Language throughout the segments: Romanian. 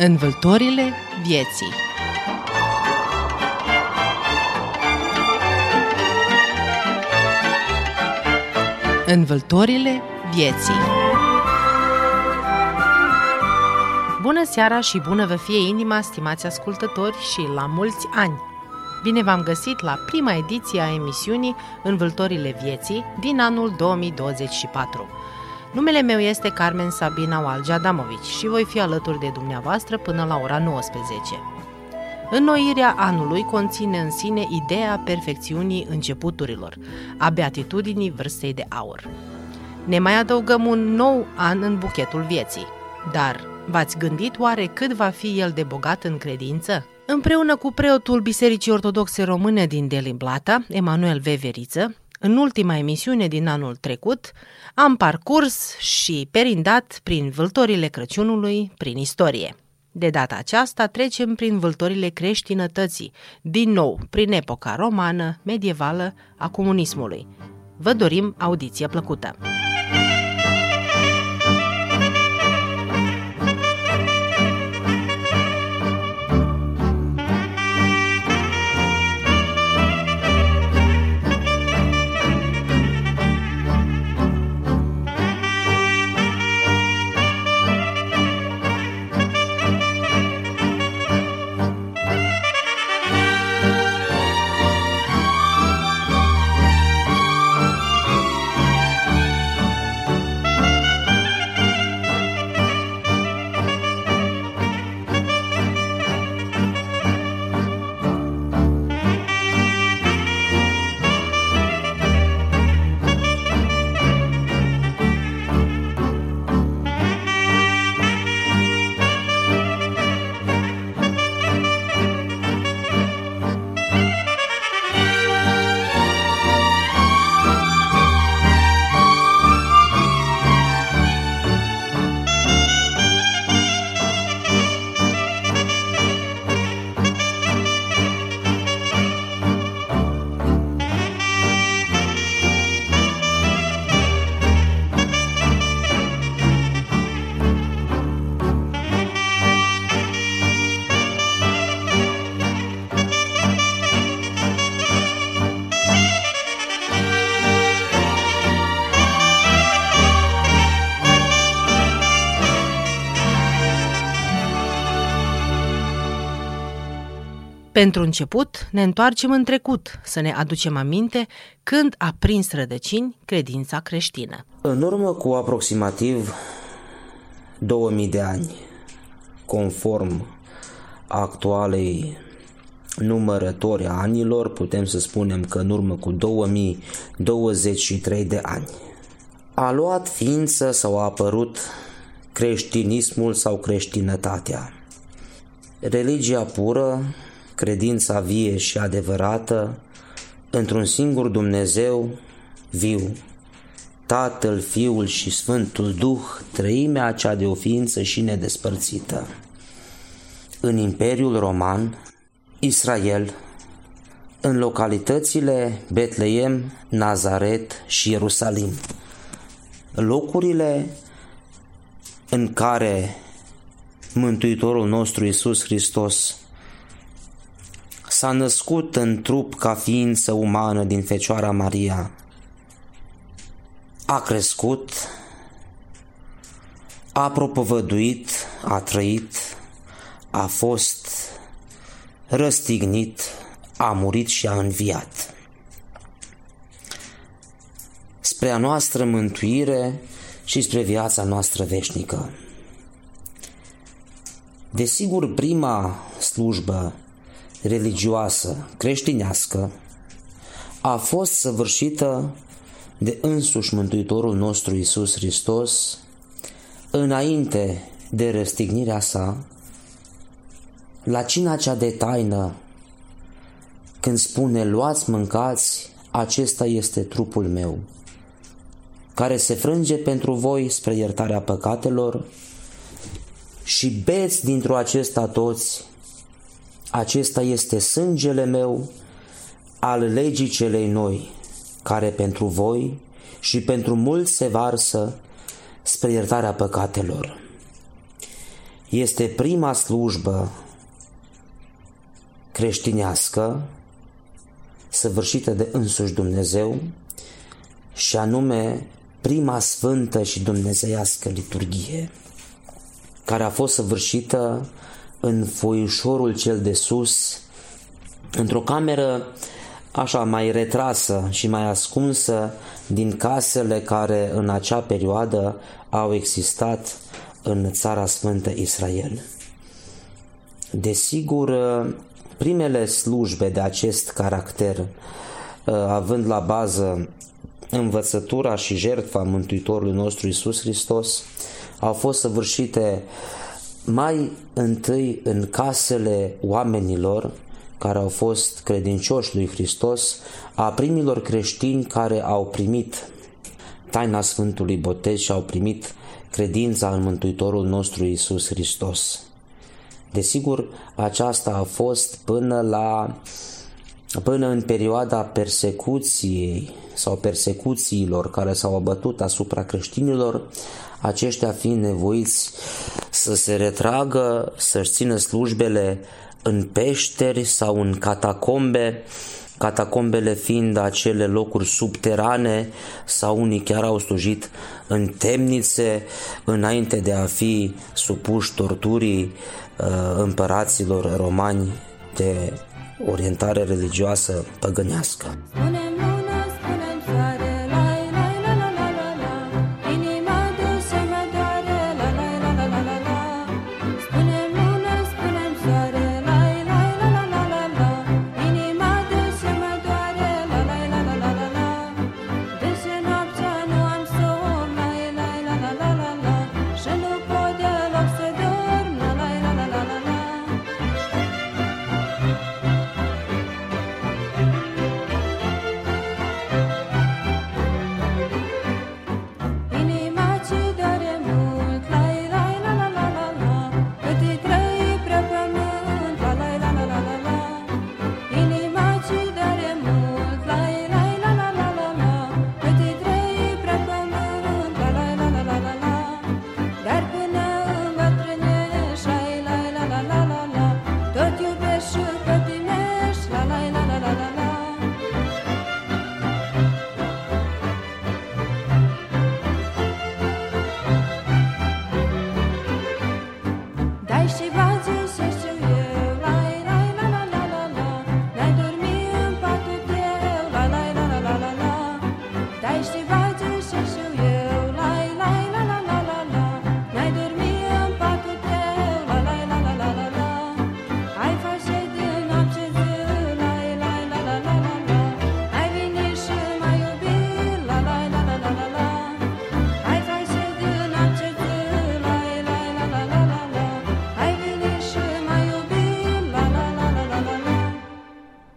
Învâltorile vieții Învâltorile vieții Bună seara și bună vă fie inima, stimați ascultători, și la mulți ani! Bine v-am găsit la prima ediție a emisiunii Învâltorile vieții din anul 2024. Numele meu este Carmen Sabina Walge Adamovici și voi fi alături de dumneavoastră până la ora 19. Înnoirea anului conține în sine ideea perfecțiunii începuturilor, a beatitudinii vârstei de aur. Ne mai adăugăm un nou an în buchetul vieții. Dar v-ați gândit oare cât va fi el de bogat în credință? Împreună cu preotul Bisericii Ortodoxe Române din Deliblata, Emanuel Veveriță, în ultima emisiune din anul trecut, am parcurs și perindat prin vâltorile Crăciunului, prin istorie. De data aceasta trecem prin vâltorile creștinătății, din nou prin epoca romană, medievală, a comunismului. Vă dorim audiție plăcută! Pentru început, ne întoarcem în trecut, să ne aducem aminte când a prins rădăcini credința creștină. În urmă cu aproximativ 2000 de ani, conform actualei numărători a anilor, putem să spunem că în urmă cu 2023 de ani, a luat ființă sau a apărut creștinismul sau creștinătatea. Religia pură credința vie și adevărată într-un singur Dumnezeu viu, Tatăl, Fiul și Sfântul Duh, trăimea cea de o ființă și nedespărțită. În Imperiul Roman, Israel, în localitățile Betleem, Nazaret și Ierusalim, locurile în care Mântuitorul nostru Iisus Hristos s-a născut în trup ca ființă umană din Fecioara Maria. A crescut, a propovăduit, a trăit, a fost răstignit, a murit și a înviat. Spre a noastră mântuire și spre viața noastră veșnică. Desigur, prima slujbă religioasă creștinească a fost săvârșită de însuși Mântuitorul nostru Isus Hristos înainte de răstignirea sa la cina cea de taină când spune luați, mâncați, acesta este trupul meu care se frânge pentru voi spre iertarea păcatelor și beți dintr-o acesta toți acesta este sângele meu al legii celei noi, care pentru voi și pentru mulți se varsă spre iertarea păcatelor. este prima slujbă creștinească săvârșită de însuși Dumnezeu și anume prima sfântă și dumnezeiască liturghie care a fost săvârșită în foiușorul cel de sus, într-o cameră așa mai retrasă și mai ascunsă din casele care în acea perioadă au existat în Țara Sfântă Israel. Desigur, primele slujbe de acest caracter, având la bază învățătura și jertfa Mântuitorului nostru Isus Hristos, au fost săvârșite mai întâi în casele oamenilor care au fost credincioși lui Hristos, a primilor creștini care au primit taina Sfântului Botez și au primit credința în Mântuitorul nostru Isus Hristos. Desigur, aceasta a fost până la până în perioada persecuției sau persecuțiilor care s-au abătut asupra creștinilor, aceștia fiind nevoiți să se retragă, să-și țină slujbele în peșteri sau în catacombe, catacombele fiind acele locuri subterane sau unii chiar au slujit în temnițe înainte de a fi supuși torturii uh, împăraților romani de orientare religioasă păgânească. Spune-mi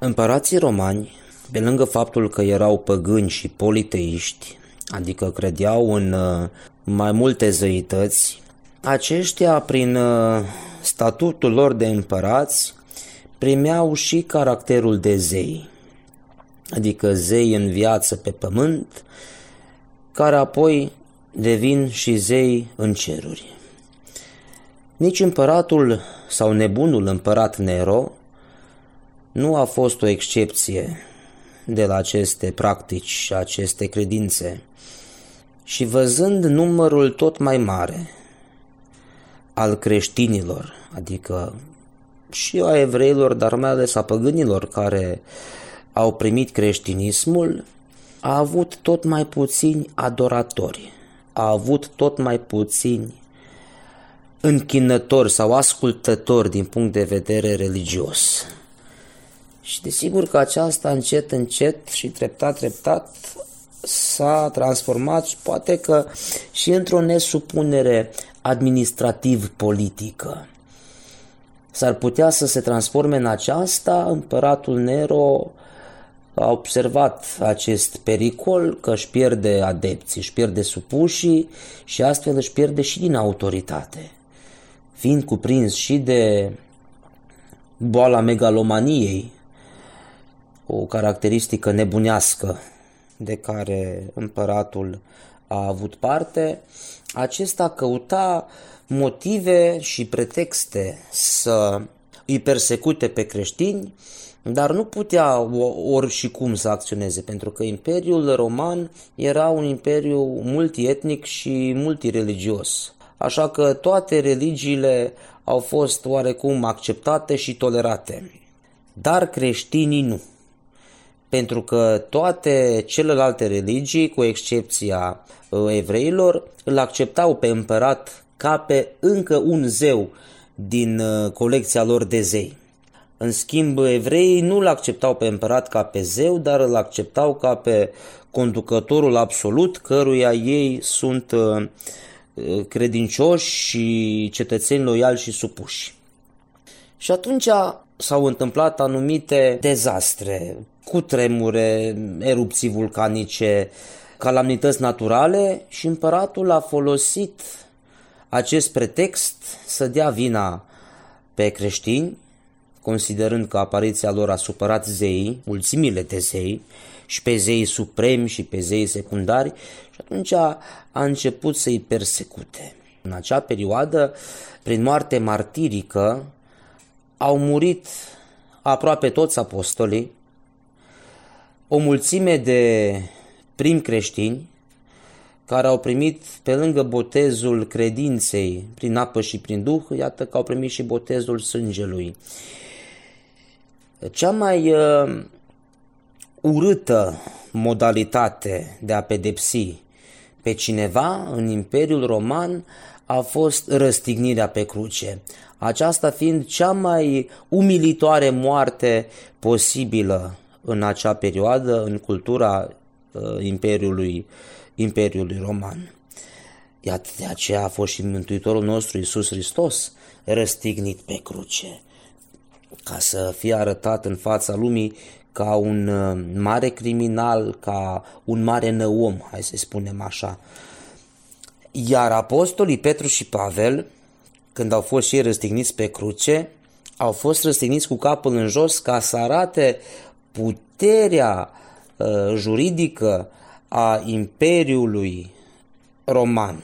Împărații romani, pe lângă faptul că erau păgâni și politeiști, adică credeau în uh, mai multe zeități, aceștia, prin uh, statutul lor de împărați, primeau și caracterul de zei, adică zei în viață pe pământ, care apoi devin și zei în ceruri. Nici împăratul sau nebunul împărat Nero nu a fost o excepție de la aceste practici și aceste credințe. Și văzând numărul tot mai mare al creștinilor, adică și a evreilor, dar mai ales a păgânilor care au primit creștinismul, a avut tot mai puțini adoratori, a avut tot mai puțini închinători sau ascultători din punct de vedere religios. Și desigur că aceasta încet, încet și treptat, treptat s-a transformat și poate că și într-o nesupunere administrativ-politică. S-ar putea să se transforme în aceasta, împăratul Nero a observat acest pericol că își pierde adepții, își pierde supușii și astfel își pierde și din autoritate. Fiind cuprins și de boala megalomaniei, o caracteristică nebunească de care împăratul a avut parte, acesta căuta motive și pretexte să îi persecute pe creștini, dar nu putea ori și cum să acționeze, pentru că Imperiul Roman era un imperiu multietnic și multireligios. Așa că toate religiile au fost oarecum acceptate și tolerate. Dar creștinii nu. Pentru că toate celelalte religii, cu excepția uh, evreilor, îl acceptau pe împărat ca pe încă un zeu din uh, colecția lor de zei. În schimb, evreii nu îl acceptau pe împărat ca pe zeu, dar îl acceptau ca pe conducătorul absolut, căruia ei sunt uh, credincioși și cetățeni loiali și supuși. Și atunci s-au întâmplat anumite dezastre, cu tremure, erupții vulcanice, calamități naturale și împăratul a folosit acest pretext să dea vina pe creștini, considerând că apariția lor a supărat zeii, mulțimile de zei, și pe zeii supremi și pe zeii secundari și atunci a, a început să-i persecute. În acea perioadă, prin moarte martirică, au murit aproape toți apostolii, o mulțime de prim creștini care au primit pe lângă botezul credinței prin apă și prin duh, iată că au primit și botezul sângelui. Cea mai uh, urâtă modalitate de a pedepsi pe cineva în Imperiul Roman a fost răstignirea pe cruce. Aceasta fiind cea mai umilitoare moarte posibilă în acea perioadă în cultura uh, Imperiului, Imperiului Roman. Iată de aceea a fost și Mântuitorul nostru Iisus Hristos răstignit pe cruce, ca să fie arătat în fața lumii ca un uh, mare criminal, ca un mare năom, hai să spunem așa. Iar apostolii Petru și Pavel, când au fost și ei răstigniți pe cruce, au fost răstigniți cu capul în jos ca să arate puterea uh, juridică a Imperiului Roman,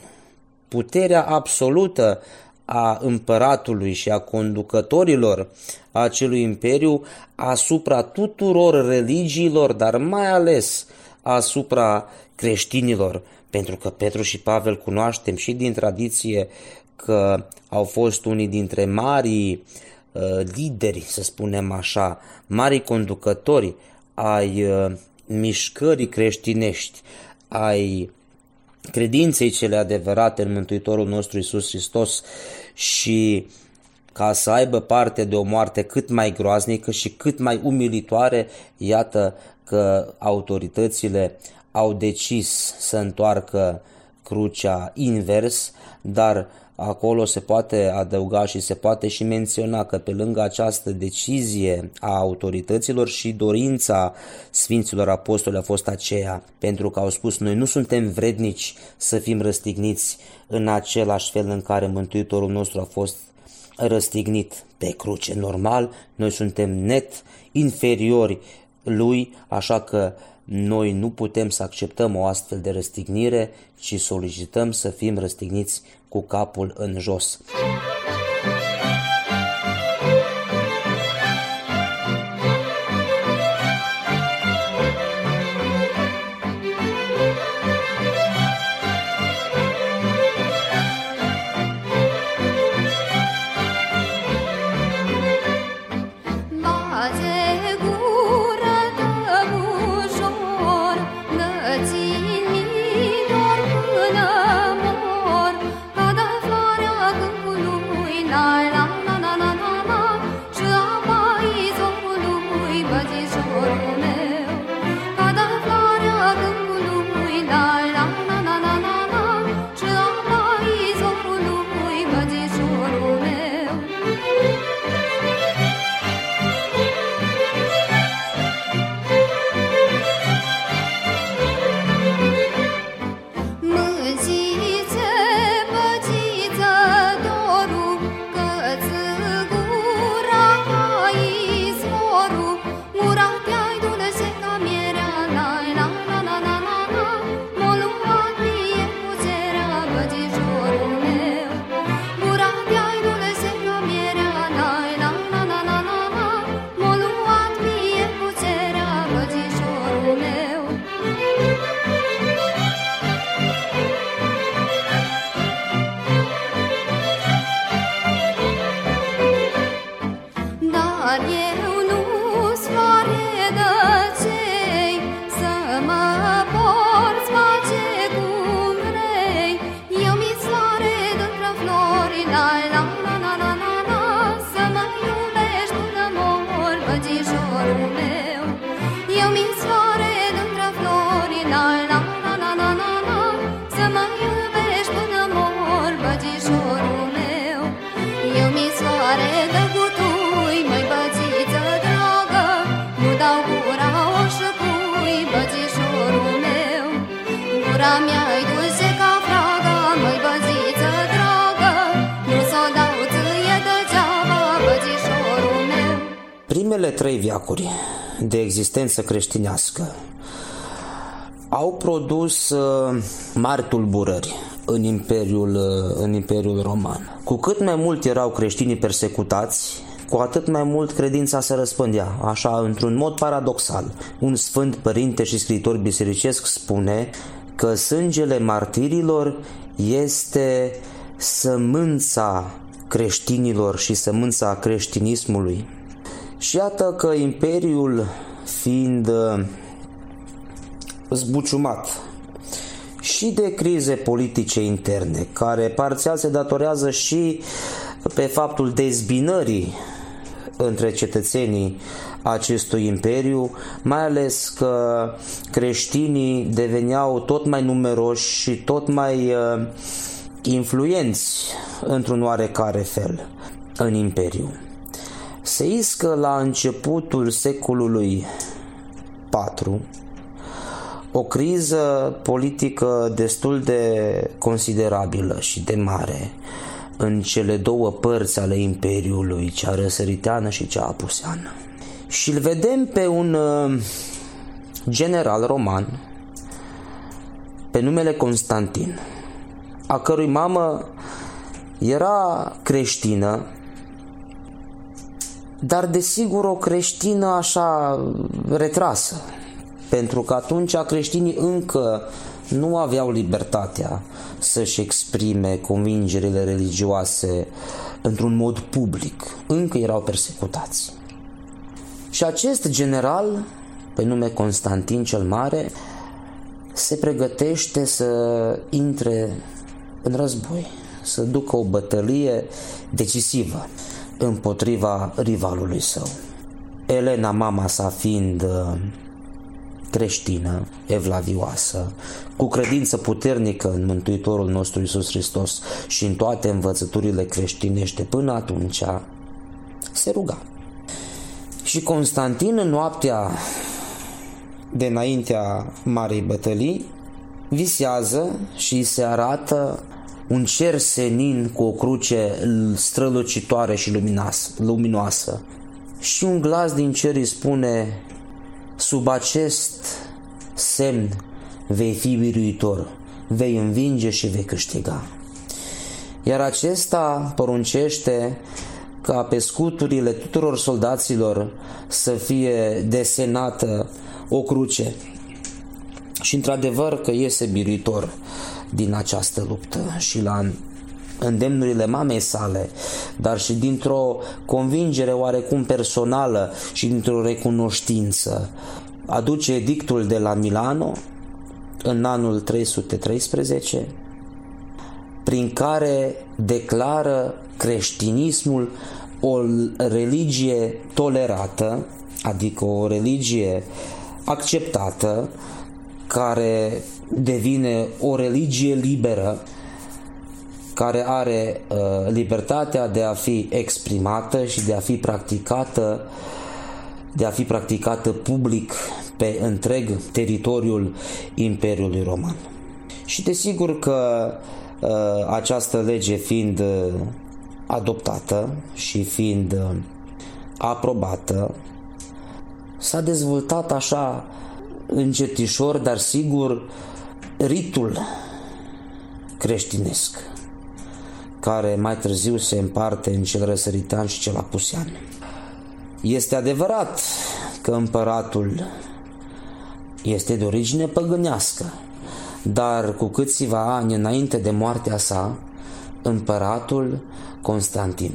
puterea absolută a împăratului și a conducătorilor acelui imperiu asupra tuturor religiilor, dar mai ales asupra creștinilor, pentru că Petru și Pavel cunoaștem și din tradiție că au fost unii dintre marii uh, lideri, să spunem așa, mari conducători ai uh, mișcării creștinești, ai credinței cele adevărate în Mântuitorul nostru Isus Hristos și ca să aibă parte de o moarte cât mai groaznică și cât mai umilitoare, iată că autoritățile au decis să întoarcă crucea invers, dar acolo se poate adăuga și se poate și menționa că pe lângă această decizie a autorităților și dorința Sfinților Apostoli a fost aceea, pentru că au spus noi nu suntem vrednici să fim răstigniți în același fel în care Mântuitorul nostru a fost răstignit pe cruce. Normal, noi suntem net inferiori lui, așa că noi nu putem să acceptăm o astfel de răstignire, ci solicităm să fim răstigniți cu capul în jos. Primele trei viacuri de existență creștinească au produs uh, mari tulburări în Imperiul, uh, în Imperiul Roman. Cu cât mai mult erau creștinii persecutați, cu atât mai mult credința se răspândea, așa într-un mod paradoxal. Un sfânt părinte și scriitor bisericesc spune că sângele martirilor este sămânța creștinilor și sămânța creștinismului. Și iată că imperiul fiind uh, zbuciumat și de crize politice interne, care parțial se datorează și pe faptul dezbinării între cetățenii acestui imperiu, mai ales că creștinii deveneau tot mai numeroși și tot mai uh, influenți într-un oarecare fel în imperiu. Se iscă la începutul secolului 4 o criză politică destul de considerabilă și de mare în cele două părți ale Imperiului, cea răsăriteană și cea apuseană. Și îl vedem pe un uh, general roman pe numele Constantin, a cărui mamă era creștină, dar desigur o creștină așa retrasă, pentru că atunci creștinii încă nu aveau libertatea să-și exprime convingerile religioase într-un mod public, încă erau persecutați. Și acest general, pe nume Constantin cel Mare, se pregătește să intre în război, să ducă o bătălie decisivă împotriva rivalului său. Elena, mama sa fiind uh, creștină, evlavioasă, cu credință puternică în Mântuitorul nostru Isus Hristos și în toate învățăturile creștinește până atunci, se ruga. Și Constantin în noaptea de înaintea Marei Bătălii visează și se arată un cer senin cu o cruce strălucitoare și luminoasă. Și un glas din cer îi spune, sub acest semn vei fi biruitor, vei învinge și vei câștiga. Iar acesta poruncește ca pe scuturile tuturor soldaților să fie desenată o cruce. Și într-adevăr că iese biruitor din această luptă și la îndemnurile mamei sale, dar și dintr-o convingere oarecum personală și dintr-o recunoștință. Aduce edictul de la Milano în anul 313, prin care declară creștinismul o religie tolerată, adică o religie acceptată, care devine o religie liberă, care are uh, libertatea de a fi exprimată și de a fi practicată de a fi practicată public pe întreg teritoriul Imperiului Roman. Și desigur că uh, această lege fiind uh, adoptată și fiind uh, aprobată, s-a dezvoltat așa încetișor, dar sigur, ritul creștinesc, care mai târziu se împarte în cel răsăritan și cel apusean. Este adevărat că împăratul este de origine păgânească, dar cu câțiva ani înainte de moartea sa, împăratul Constantin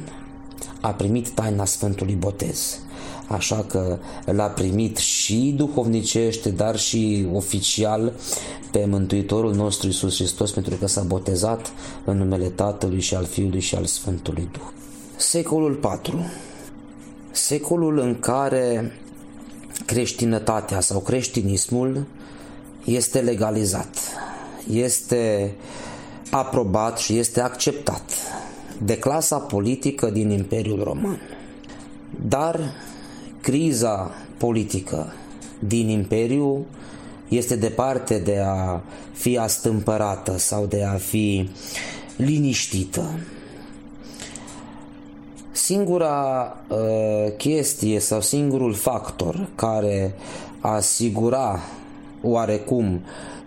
a primit taina Sfântului Botez. Așa că l-a primit și duhovnicește, dar și oficial pe Mântuitorul nostru Isus Hristos pentru că s-a botezat în numele Tatălui și al Fiului și al Sfântului Duh. Secolul 4 Secolul în care creștinătatea sau creștinismul este legalizat, este aprobat și este acceptat de clasa politică din Imperiul Roman. Dar criza politică din Imperiu este departe de a fi astâmpărată sau de a fi liniștită. Singura uh, chestie sau singurul factor care asigura oarecum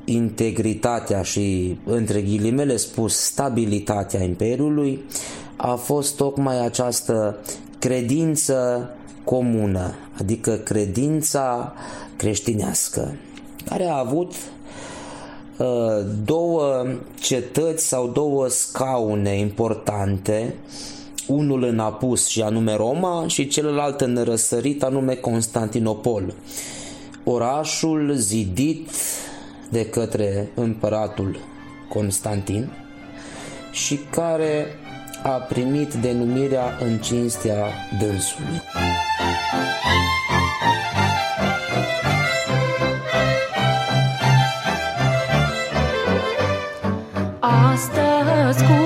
integritatea și, între ghilimele spus, stabilitatea Imperiului a fost tocmai această credință comună, adică credința creștinească, care a avut uh, două cetăți sau două scaune importante, unul în apus și anume Roma și celălalt în răsărit anume Constantinopol. Orașul zidit de către împăratul Constantin și care a primit denumirea în cinstea dânsului. Astăzi cu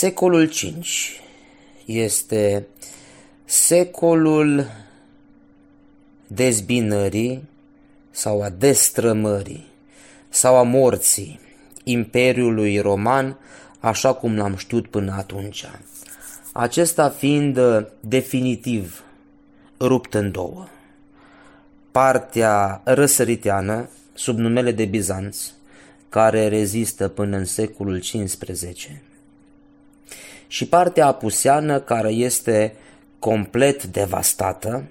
Secolul V este secolul dezbinării sau a destrămării sau a morții Imperiului Roman așa cum l-am știut până atunci. Acesta fiind uh, definitiv rupt în două. Partea răsăriteană, sub numele de Bizanț, care rezistă până în secolul XV, și partea apuseană care este complet devastată,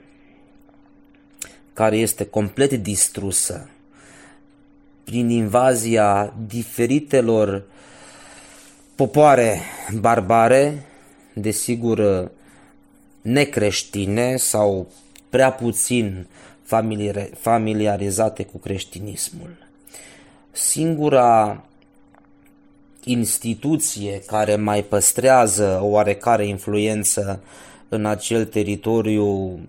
care este complet distrusă prin invazia diferitelor popoare barbare, desigur necreștine sau prea puțin familiare- familiarizate cu creștinismul. Singura instituție care mai păstrează o oarecare influență în acel teritoriu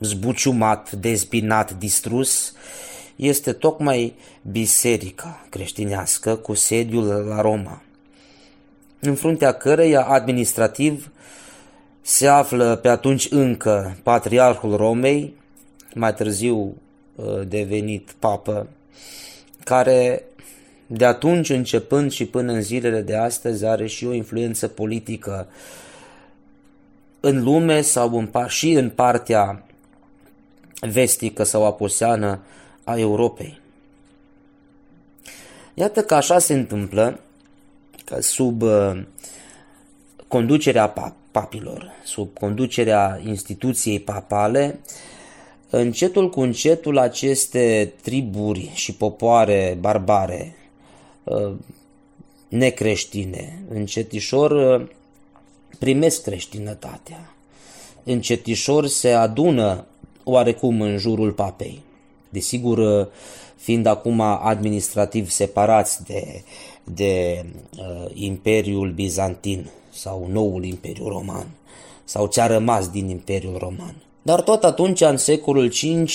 zbuciumat, dezbinat, distrus, este tocmai biserica creștinească cu sediul la Roma, în fruntea căreia administrativ se află pe atunci încă patriarhul Romei, mai târziu uh, devenit papă, care de atunci începând și până în zilele de astăzi are și o influență politică în lume sau în, par- și în partea vestică sau aposeană a Europei. Iată că așa se întâmplă că sub uh, conducerea papilor, sub conducerea instituției papale, încetul cu încetul aceste triburi și popoare barbare uh, necreștine, încetișor uh, primesc creștinătatea. Încetișor se adună oarecum în jurul papei. Desigur, fiind acum administrativ separați de, de uh, Imperiul Bizantin sau noul Imperiu Roman sau ce a rămas din Imperiul Roman. Dar tot atunci, în secolul V,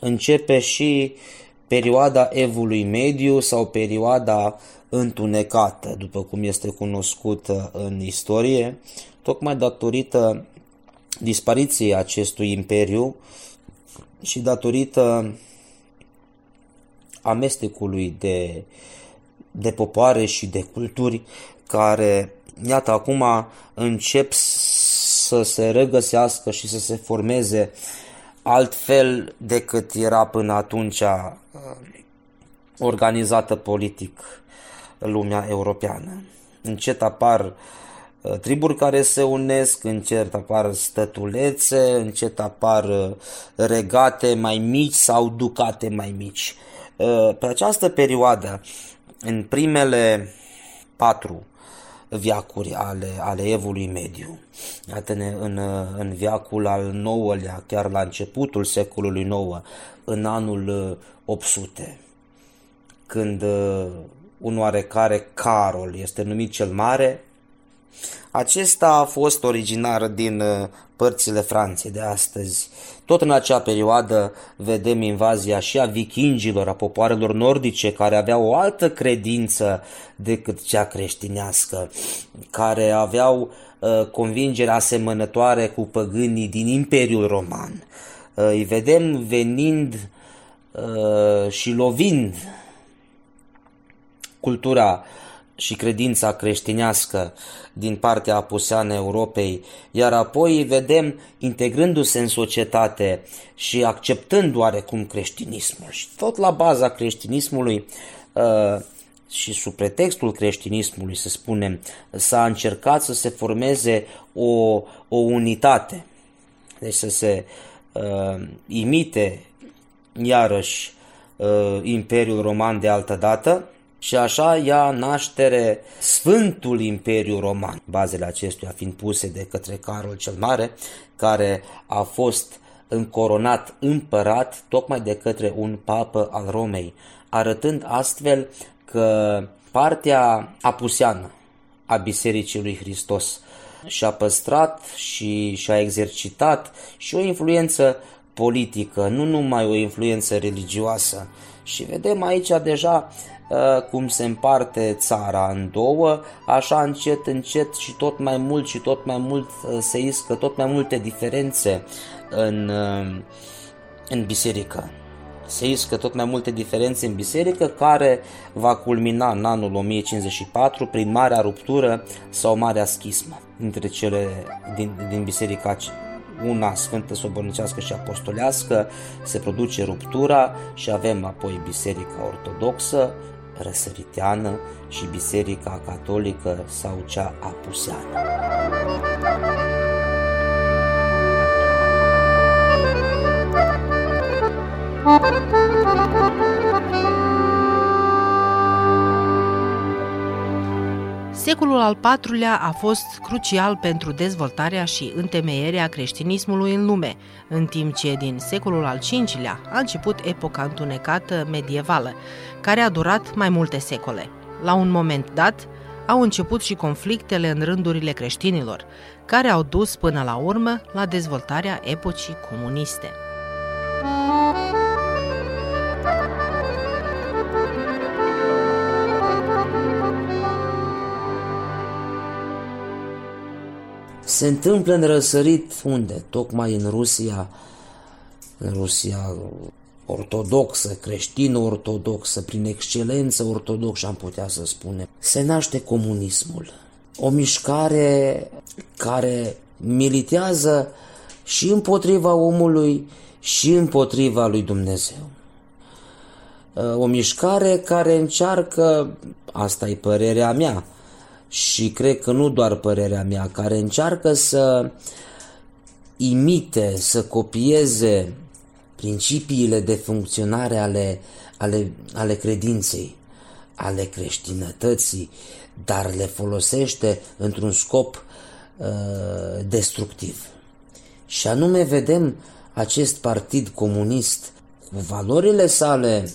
începe și perioada Evului Mediu sau perioada întunecată, după cum este cunoscută în istorie, tocmai datorită dispariției acestui imperiu și datorită amestecului de, de popoare și de culturi care, iată, acum încep să se regăsească și să se formeze altfel decât era până atunci uh, organizată politic lumea europeană. Încet apar uh, triburi care se unesc, încet apar stătulețe, încet apar uh, regate mai mici sau ducate mai mici. Pe această perioadă, în primele patru viacuri ale, ale evului mediu. Iată-ne în, în viacul al nouălea, chiar la începutul secolului nouă, în anul 800, când un oarecare Carol este numit cel mare, acesta a fost originar din părțile Franței de astăzi. Tot în acea perioadă vedem invazia și a vikingilor, a popoarelor nordice, care aveau o altă credință decât cea creștinească, care aveau uh, convingere asemănătoare cu păgânii din Imperiul Roman. Uh, îi vedem venind uh, și lovind cultura și credința creștinească din partea apuseană Europei, iar apoi vedem integrându-se în societate și acceptând oarecum creștinismul. Și tot la baza creștinismului uh, și sub pretextul creștinismului, să spunem, s-a încercat să se formeze o, o unitate, deci să se uh, imite iarăși uh, Imperiul Roman de altă dată, și așa ia naștere Sfântul Imperiu Roman, bazele acestuia fiind puse de către Carol cel Mare, care a fost încoronat împărat tocmai de către un papă al Romei, arătând astfel că partea apuseană a Bisericii lui Hristos și-a păstrat și și-a exercitat și o influență politică, nu numai o influență religioasă. Și vedem aici deja Uh, cum se împarte țara în două, așa încet, încet și tot mai mult și tot mai mult uh, se iscă tot mai multe diferențe în, uh, în biserică. Se iscă tot mai multe diferențe în biserică care va culmina în anul 1054 prin marea ruptură sau marea schismă dintre cele din, din biserica una sfântă sobărnicească și apostolească, se produce ruptura și avem apoi Biserica Ortodoxă, răsăriteană și Biserica Catolică sau cea apuseană. Secolul al IV-lea a fost crucial pentru dezvoltarea și întemeierea creștinismului în lume, în timp ce din secolul al V-lea a început epoca întunecată medievală, care a durat mai multe secole. La un moment dat, au început și conflictele în rândurile creștinilor, care au dus până la urmă la dezvoltarea epocii comuniste. Se întâmplă în răsărit unde? Tocmai în Rusia, în Rusia ortodoxă, creștin-ortodoxă, prin excelență ortodoxă am putea să spunem, se naște comunismul. O mișcare care militează și împotriva omului și împotriva lui Dumnezeu. O mișcare care încearcă, asta e părerea mea, și cred că nu doar părerea mea, care încearcă să imite, să copieze principiile de funcționare ale, ale, ale credinței, ale creștinătății, dar le folosește într-un scop uh, destructiv. Și anume vedem acest partid comunist cu valorile sale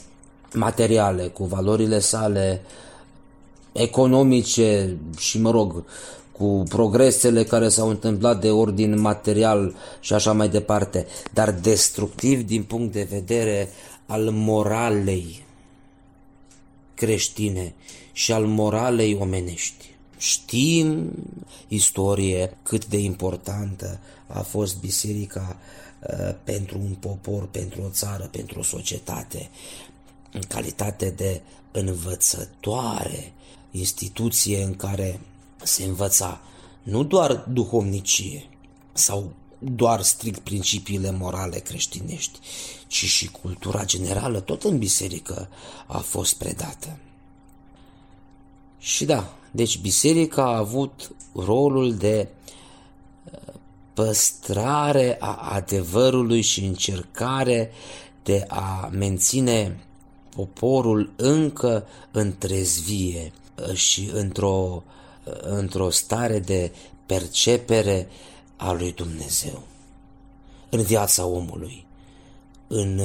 materiale, cu valorile sale economice și, mă rog, cu progresele care s-au întâmplat de ordin material și așa mai departe, dar destructiv din punct de vedere al moralei creștine și al moralei omenești. Știm istorie cât de importantă a fost biserica uh, pentru un popor, pentru o țară, pentru o societate, în calitate de învățătoare, instituție în care se învăța nu doar duhovnicie sau doar strict principiile morale creștinești, ci și cultura generală, tot în biserică, a fost predată. Și da, deci biserica a avut rolul de uh, păstrare a adevărului și încercare de a menține poporul încă în trezvie uh, și într-o, uh, într-o stare de percepere a lui Dumnezeu în viața omului, în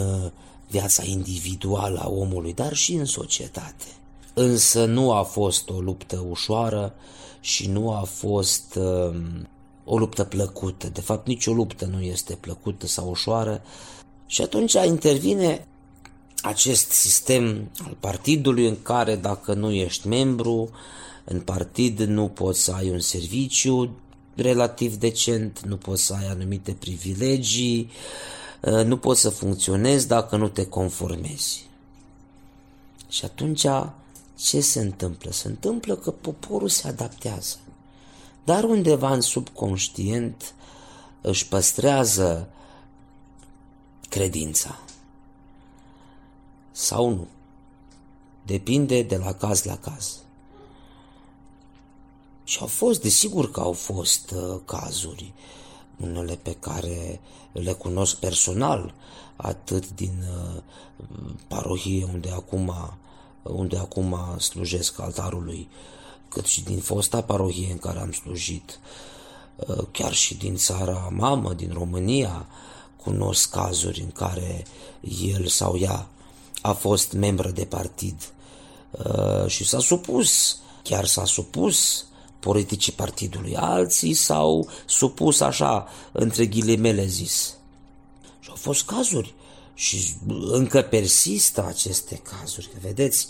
viața individuală a omului, dar și în societate. Însă nu a fost o luptă ușoară și nu a fost uh, o luptă plăcută. De fapt, nicio luptă nu este plăcută sau ușoară. Și atunci intervine acest sistem al partidului în care dacă nu ești membru în partid nu poți să ai un serviciu relativ decent, nu poți să ai anumite privilegii, uh, nu poți să funcționezi dacă nu te conformezi. Și atunci ce se întâmplă? Se întâmplă că poporul se adaptează. Dar undeva în subconștient își păstrează credința. Sau nu. Depinde de la caz la caz. Și au fost, desigur că au fost uh, cazuri, unele pe care le cunosc personal, atât din uh, parohie unde acum unde acum slujesc altarului, cât și din fosta parohie în care am slujit, uh, chiar și din țara mamă, din România, cunosc cazuri în care el sau ea a fost membră de partid uh, și s-a supus, chiar s-a supus politicii partidului. Alții s-au supus așa, între ghilimele zis. Și au fost cazuri și încă persistă aceste cazuri, că vedeți,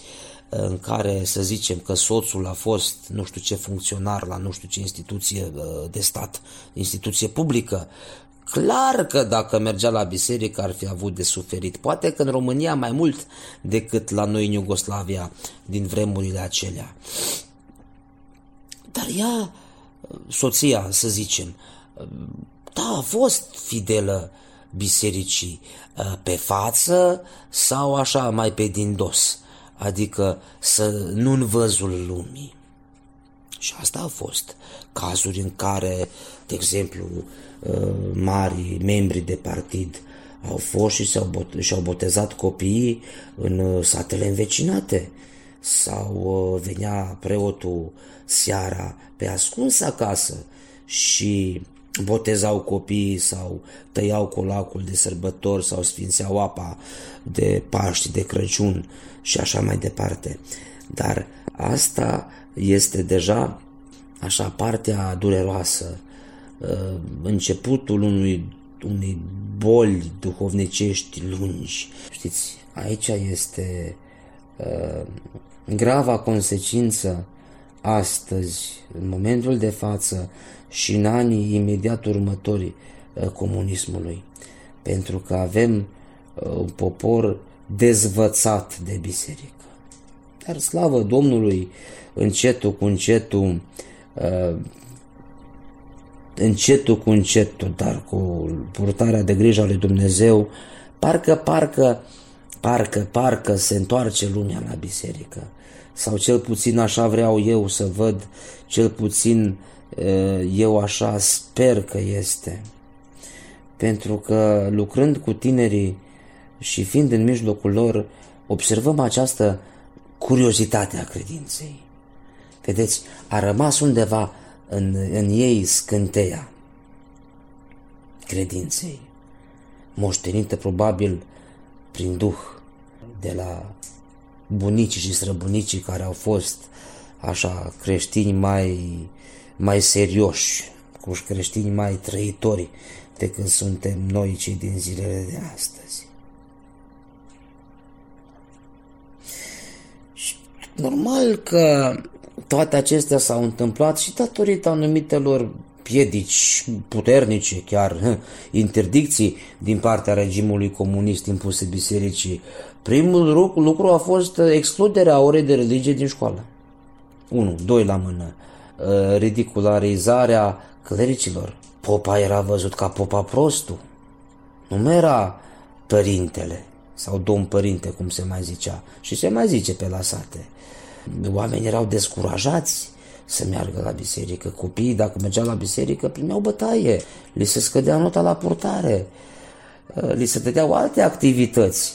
în care să zicem că soțul a fost nu știu ce funcționar la nu știu ce instituție uh, de stat, instituție publică, clar că dacă mergea la biserică ar fi avut de suferit. Poate că în România mai mult decât la noi în Iugoslavia din vremurile acelea. Dar ea, soția, să zicem, da, a fost fidelă bisericii uh, pe față sau așa mai pe din dos, adică să nu în văzul lumii. Și asta a fost cazuri în care, de exemplu, uh, mari membri de partid au fost și și-au, bot- și-au botezat copiii în uh, satele învecinate sau venea preotul seara pe ascuns acasă și botezau copiii sau tăiau colacul de sărbători sau sfințeau apa de Paști, de Crăciun și așa mai departe. Dar asta este deja așa partea dureroasă, uh, începutul unui, unei boli duhovnicești lungi. Știți, aici este uh, grava consecință astăzi, în momentul de față și în anii imediat următori uh, comunismului, pentru că avem uh, un popor dezvățat de biserică. Dar slavă Domnului, încetul cu încetul, uh, încetul cu încetul, dar cu purtarea de grijă a lui Dumnezeu, parcă, parcă, parcă, parcă se întoarce lumea la biserică. Sau cel puțin așa vreau eu să văd, cel puțin eu așa sper că este. Pentru că lucrând cu tinerii și fiind în mijlocul lor, observăm această curiozitate a credinței. Vedeți, a rămas undeva în, în ei scânteia credinței, moștenită probabil prin Duh de la bunicii și străbunicii care au fost așa creștini mai, mai serioși, cu creștini mai trăitori decât suntem noi cei din zilele de astăzi. Și normal că toate acestea s-au întâmplat și datorită anumitelor piedici puternice, chiar interdicții din partea regimului comunist impuse bisericii. Primul lucru a fost excluderea orei de religie din școală. 1. Doi la mână. Ă, ridicularizarea clericilor. Popa era văzut ca popa prostul. Nu era părintele sau domn părinte, cum se mai zicea. Și se mai zice pe la sate. Oamenii erau descurajați să meargă la biserică. Copiii, dacă mergeau la biserică, primeau bătaie, li se scădea nota la purtare, li se dădeau alte activități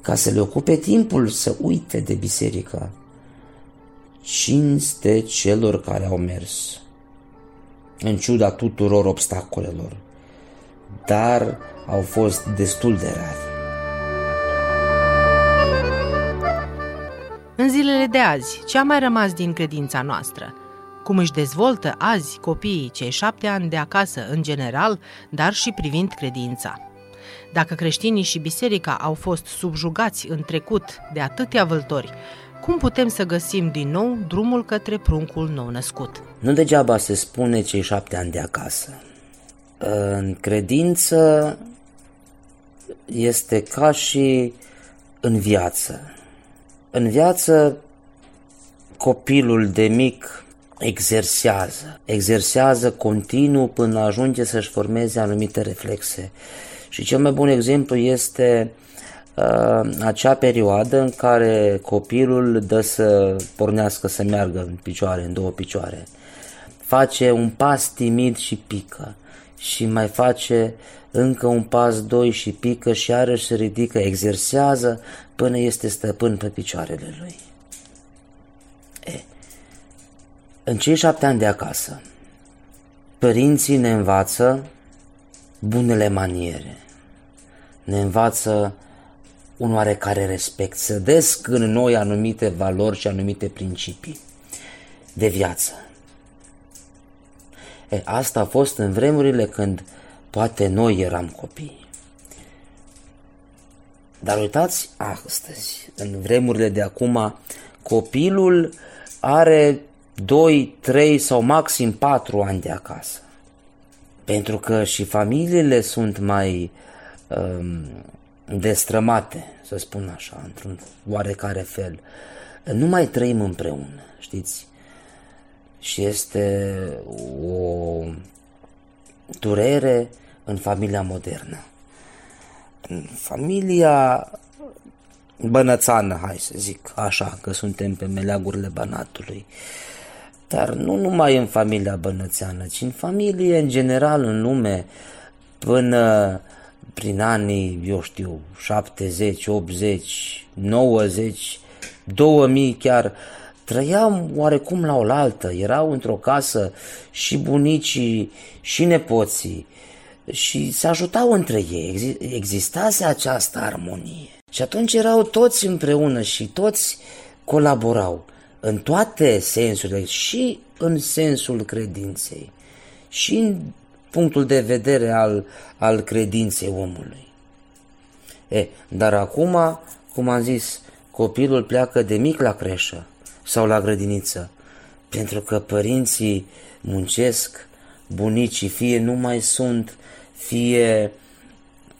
ca să le ocupe timpul să uite de biserică. Cinste celor care au mers, în ciuda tuturor obstacolelor, dar au fost destul de rari. În zilele de azi, ce a mai rămas din credința noastră? Cum își dezvoltă azi copiii cei șapte ani de acasă în general, dar și privind credința? Dacă creștinii și biserica au fost subjugați în trecut de atâtea vâltori, cum putem să găsim din nou drumul către pruncul nou născut? Nu degeaba se spune cei șapte ani de acasă. În credință este ca și în viață. În viață, copilul de mic exersează, exersează continuu până ajunge să-și formeze anumite reflexe. Și cel mai bun exemplu este uh, acea perioadă în care copilul dă să pornească să meargă în picioare, în două picioare. Face un pas timid și pică și mai face încă un pas, doi și pică și iarăși se ridică, exersează până este stăpân pe picioarele lui. E, în cei șapte ani de acasă, părinții ne învață bunele maniere, ne învață un oarecare respect, să desc în noi anumite valori și anumite principii de viață. E, asta a fost în vremurile când poate noi eram copii. Dar uitați astăzi, în vremurile de acum, copilul are 2, 3 sau maxim 4 ani de acasă. Pentru că și familiile sunt mai um, destrămate, să spun așa, într-un oarecare fel. Nu mai trăim împreună, știți? Și este o durere în familia modernă. În familia bănățană, hai să zic așa, că suntem pe meleagurile Banatului. Dar nu numai în familia bănățeană, ci în familie în general în lume, până prin anii, eu știu, 70, 80, 90, 2000 chiar, trăiam oarecum la oaltă, erau într-o casă și bunicii și nepoții și se ajutau între ei, existase această armonie. Și atunci erau toți împreună și toți colaborau în toate sensurile și în sensul credinței și în punctul de vedere al, al credinței omului. E, dar acum, cum am zis, copilul pleacă de mic la creșă sau la grădiniță, pentru că părinții muncesc, bunicii fie nu mai sunt, fie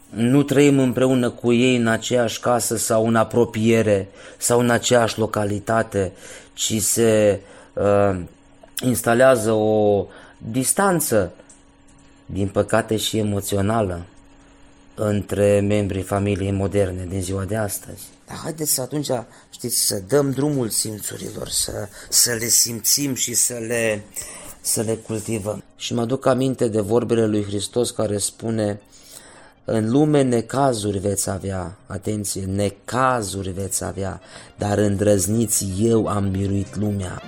nu trăim împreună cu ei în aceeași casă sau în apropiere sau în aceeași localitate, ci se uh, instalează o distanță din păcate și emoțională, între membrii familiei moderne din ziua de astăzi. Dar haideți atunci, știți, să dăm drumul simțurilor, să, să le simțim și să le, să le cultivăm. Și mă aduc aminte de vorbele lui Hristos care spune în lume necazuri veți avea, atenție, necazuri veți avea, dar îndrăzniți eu am biruit lumea.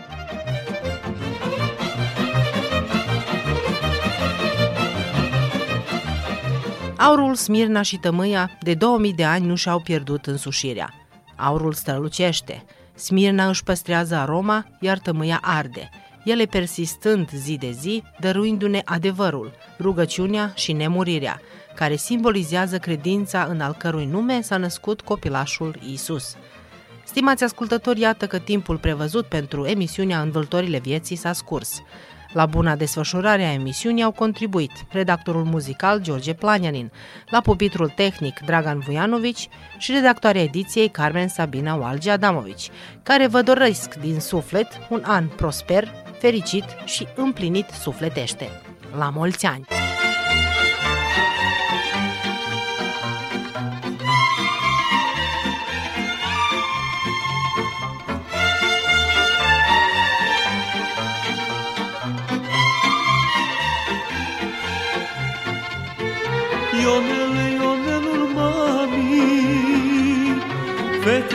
Aurul, Smirna și Tămâia de 2000 de ani nu și-au pierdut însușirea. Aurul strălucește, Smirna își păstrează aroma, iar Tămâia arde, ele persistând zi de zi, dăruindu-ne adevărul, rugăciunea și nemurirea, care simbolizează credința în al cărui nume s-a născut copilașul Isus. Stimați ascultători, iată că timpul prevăzut pentru emisiunea Învâltorile vieții s-a scurs. La buna desfășurare a emisiunii au contribuit redactorul muzical George Planianin, la pupitrul tehnic Dragan Vujanovici și redactoarea ediției Carmen Sabina Walgi Adamovici, care vă doresc din suflet un an prosper, fericit și împlinit sufletește. La mulți ani!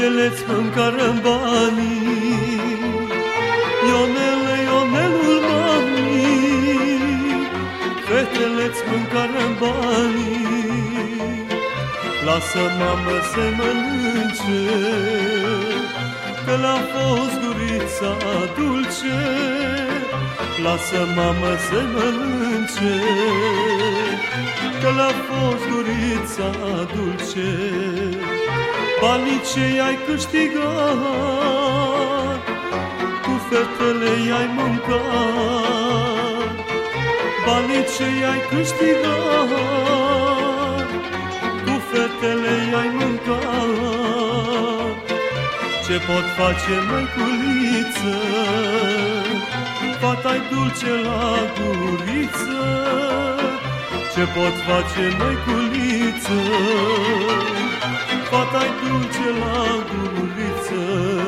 Fetele-ți mâncară banii Ionele, Ionelul mami Fetele-ți mâncară banii Lasă mamă să-i mănânce Că l-a fost gurița dulce. Lasă mamă să-i mănânce Că l-a fost gurița dulce Banii ce ai câștigat Cu fetele i-ai mâncat. Banii ce ai câștigat Cu fetele i-ai mâncat. Ce pot face măiculiță Fata-i dulce la guriță. Ce pot face măiculiță Fata-i dulce la guriță